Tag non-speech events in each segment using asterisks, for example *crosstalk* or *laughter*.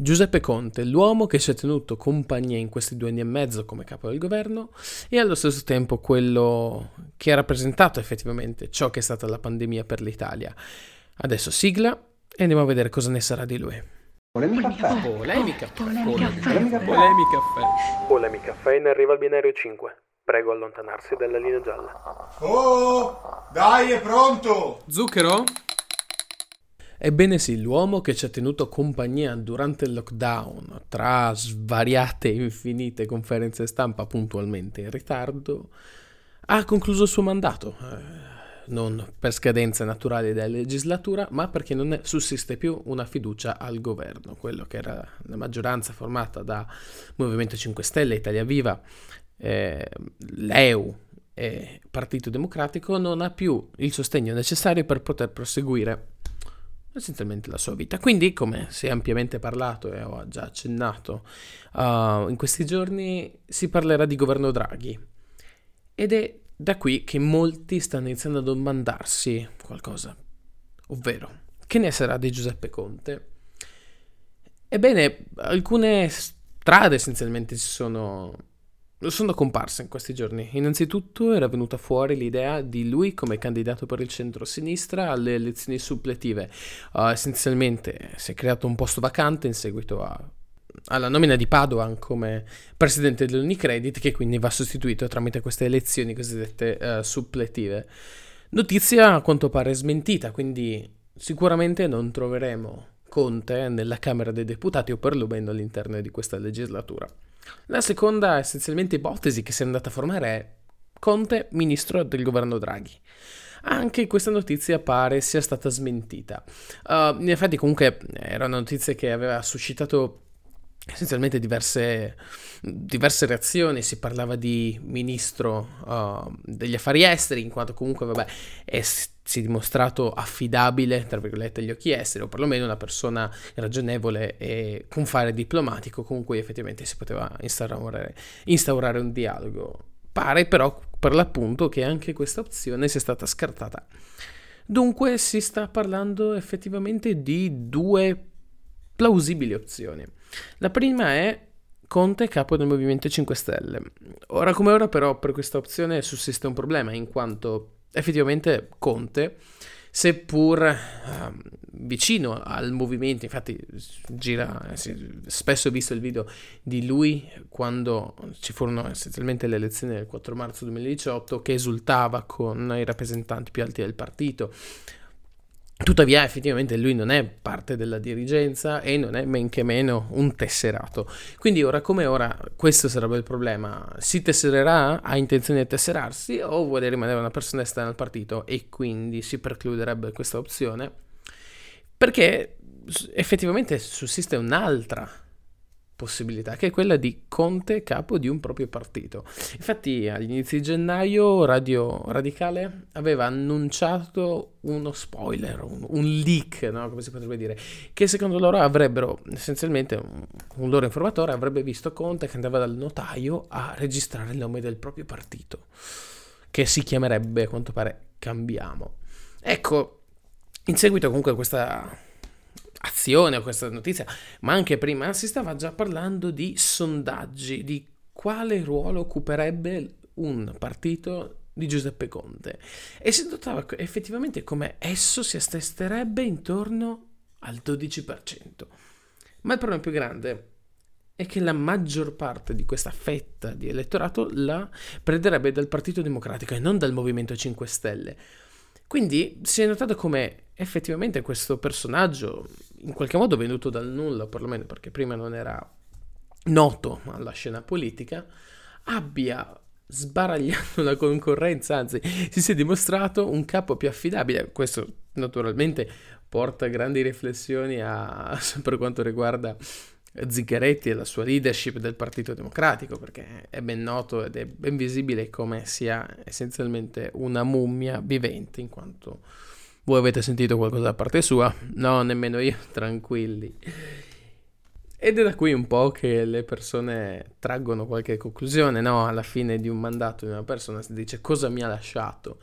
Giuseppe Conte, l'uomo che ci ha tenuto compagnia in questi due anni e mezzo come capo del governo e allo stesso tempo quello che ha rappresentato effettivamente ciò che è stata la pandemia per l'Italia. Adesso sigla e andiamo a vedere cosa ne sarà di lui. Polemica caffè. Polemica caffè. Polemica caffè. Polemica caffè. Polemica caffè in arriva al binario 5. Prego allontanarsi dalla linea gialla. Oh, dai, è pronto! Zucchero? Ebbene sì, l'uomo che ci ha tenuto compagnia durante il lockdown, tra svariate e infinite conferenze stampa puntualmente in ritardo, ha concluso il suo mandato. Eh, non per scadenza naturale della legislatura, ma perché non sussiste più una fiducia al governo, quello che era la maggioranza formata da Movimento 5 Stelle, Italia Viva, eh, l'EU e Partito Democratico, non ha più il sostegno necessario per poter proseguire essenzialmente la sua vita. Quindi, come si è ampiamente parlato e ho già accennato uh, in questi giorni, si parlerà di governo Draghi. Ed è da qui che molti stanno iniziando a domandarsi qualcosa, ovvero che ne sarà di Giuseppe Conte? Ebbene, alcune strade essenzialmente si sono sono comparse in questi giorni. Innanzitutto era venuta fuori l'idea di lui come candidato per il centro-sinistra alle elezioni suppletive. Uh, essenzialmente si è creato un posto vacante in seguito a, alla nomina di Padoan come presidente dell'Unicredit, che quindi va sostituito tramite queste elezioni cosiddette uh, suppletive. Notizia a quanto pare smentita, quindi sicuramente non troveremo Conte nella Camera dei Deputati o perlomeno all'interno di questa legislatura. La seconda essenzialmente ipotesi che si è andata a formare è Conte, ministro del governo Draghi. Anche questa notizia pare sia stata smentita. Uh, in effetti comunque era una notizia che aveva suscitato essenzialmente diverse, diverse, reazioni, si parlava di ministro uh, degli affari esteri, in quanto comunque vabbè, è, si è dimostrato affidabile, tra virgolette, agli occhi esteri, o perlomeno una persona ragionevole e con fare diplomatico con cui effettivamente si poteva instaurare, instaurare un dialogo. Pare però per l'appunto che anche questa opzione sia stata scartata. Dunque si sta parlando effettivamente di due plausibili opzioni. La prima è Conte capo del Movimento 5 Stelle. Ora come ora però per questa opzione sussiste un problema in quanto effettivamente Conte, seppur uh, vicino al movimento, infatti gira, sì, spesso ho visto il video di lui quando ci furono essenzialmente le elezioni del 4 marzo 2018 che esultava con i rappresentanti più alti del partito, Tuttavia, effettivamente, lui non è parte della dirigenza e non è men che meno un tesserato. Quindi, ora come ora, questo sarebbe il problema. Si tessererà? Ha intenzione di tesserarsi o vuole rimanere una persona esterna al partito e quindi si precluderebbe questa opzione? Perché effettivamente sussiste un'altra possibilità, che è quella di Conte capo di un proprio partito. Infatti agli inizi di gennaio Radio Radicale aveva annunciato uno spoiler, un, un leak, no? come si potrebbe dire, che secondo loro avrebbero, essenzialmente un, un loro informatore avrebbe visto Conte che andava dal notaio a registrare il nome del proprio partito, che si chiamerebbe a quanto pare Cambiamo. Ecco, in seguito comunque a questa azione o questa notizia, ma anche prima si stava già parlando di sondaggi, di quale ruolo occuperebbe un partito di Giuseppe Conte e si notava effettivamente come esso si attesterebbe intorno al 12%. Ma il problema più grande è che la maggior parte di questa fetta di elettorato la prenderebbe dal Partito Democratico e non dal Movimento 5 Stelle. Quindi si è notato come effettivamente questo personaggio, in qualche modo venuto dal nulla, perlomeno perché prima non era noto alla scena politica, abbia sbaragliato *laughs* la concorrenza, anzi si sia dimostrato un capo più affidabile. Questo naturalmente porta grandi riflessioni a, *laughs* per quanto riguarda Zingaretti e la sua leadership del Partito Democratico, perché è ben noto ed è ben visibile come sia essenzialmente una mummia vivente, in quanto voi avete sentito qualcosa da parte sua? No, nemmeno io, *laughs* tranquilli. Ed è da qui un po' che le persone traggono qualche conclusione, no? Alla fine di un mandato di una persona si dice cosa mi ha lasciato.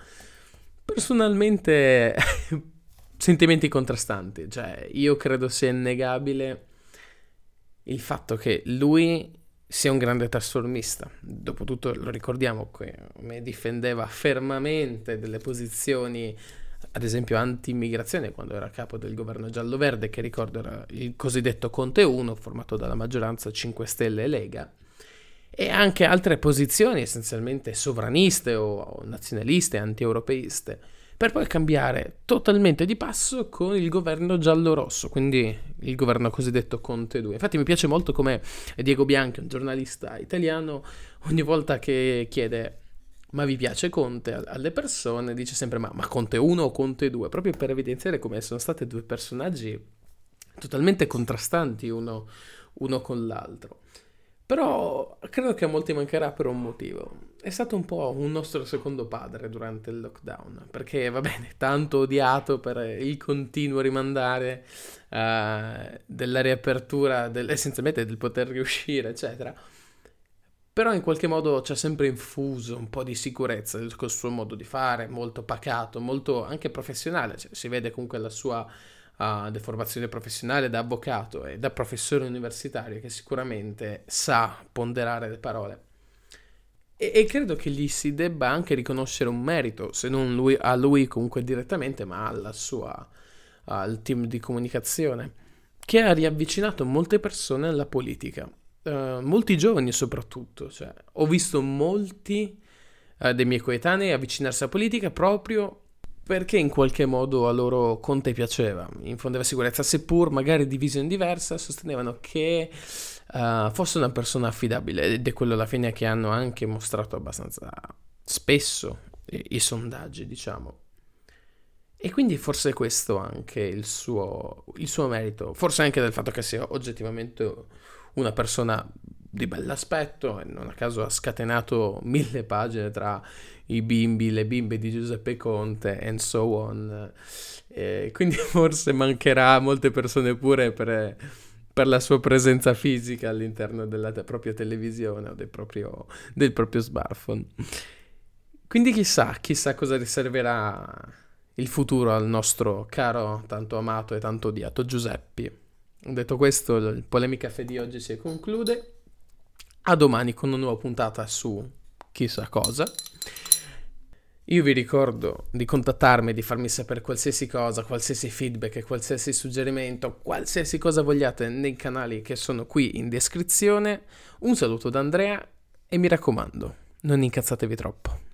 Personalmente *laughs* sentimenti contrastanti, cioè io credo sia innegabile il fatto che lui sia un grande trasformista. Dopotutto lo ricordiamo come difendeva fermamente delle posizioni, ad esempio anti-immigrazione, quando era capo del governo giallo-verde, che ricordo era il cosiddetto Conte 1, formato dalla maggioranza 5 Stelle e Lega, e anche altre posizioni essenzialmente sovraniste o nazionaliste, anti-europeiste per poi cambiare totalmente di passo con il governo giallo-rosso, quindi il governo cosiddetto Conte 2. Infatti mi piace molto come Diego Bianchi, un giornalista italiano, ogni volta che chiede ma vi piace Conte alle persone, dice sempre ma, ma Conte 1 o Conte 2, proprio per evidenziare come sono stati due personaggi totalmente contrastanti uno, uno con l'altro. Però credo che a molti mancherà per un motivo. È stato un po' un nostro secondo padre durante il lockdown, perché va bene, tanto odiato per il continuo rimandare uh, della riapertura, del, essenzialmente del poter riuscire, eccetera. Però in qualche modo ci ha sempre infuso un po' di sicurezza col suo modo di fare, molto pacato, molto anche professionale, cioè, si vede comunque la sua uh, di formazione professionale da avvocato e da professore universitario che sicuramente sa ponderare le parole. E, e credo che gli si debba anche riconoscere un merito, se non lui, a lui comunque direttamente, ma alla sua, al team di comunicazione, che ha riavvicinato molte persone alla politica. Uh, molti giovani soprattutto, cioè, ho visto molti uh, dei miei coetanei avvicinarsi alla politica proprio perché in qualche modo a loro Conte piaceva, infondeva sicurezza, seppur magari di visione diversa, sostenevano che uh, fosse una persona affidabile ed è quello alla fine che hanno anche mostrato abbastanza spesso i, i sondaggi, diciamo. E quindi forse questo anche il suo, il suo merito, forse anche del fatto che sia oggettivamente una persona di bell'aspetto e non a caso ha scatenato *laughs* mille pagine tra i bimbi, le bimbe di Giuseppe Conte and so on. E quindi *laughs* forse mancherà a molte persone pure per, per, la sua presenza fisica all'interno della te- propria televisione o del proprio, del proprio smartphone. Quindi chissà, chissà cosa riserverà il futuro al nostro caro, tanto amato e tanto odiato Giuseppe. Detto questo, il Polemica Caffè di oggi si conclude. A domani con una nuova puntata su chissà cosa. Io vi ricordo di contattarmi, di farmi sapere qualsiasi cosa, qualsiasi feedback, qualsiasi suggerimento, qualsiasi cosa vogliate nei canali che sono qui in descrizione. Un saluto da Andrea e mi raccomando, non incazzatevi troppo.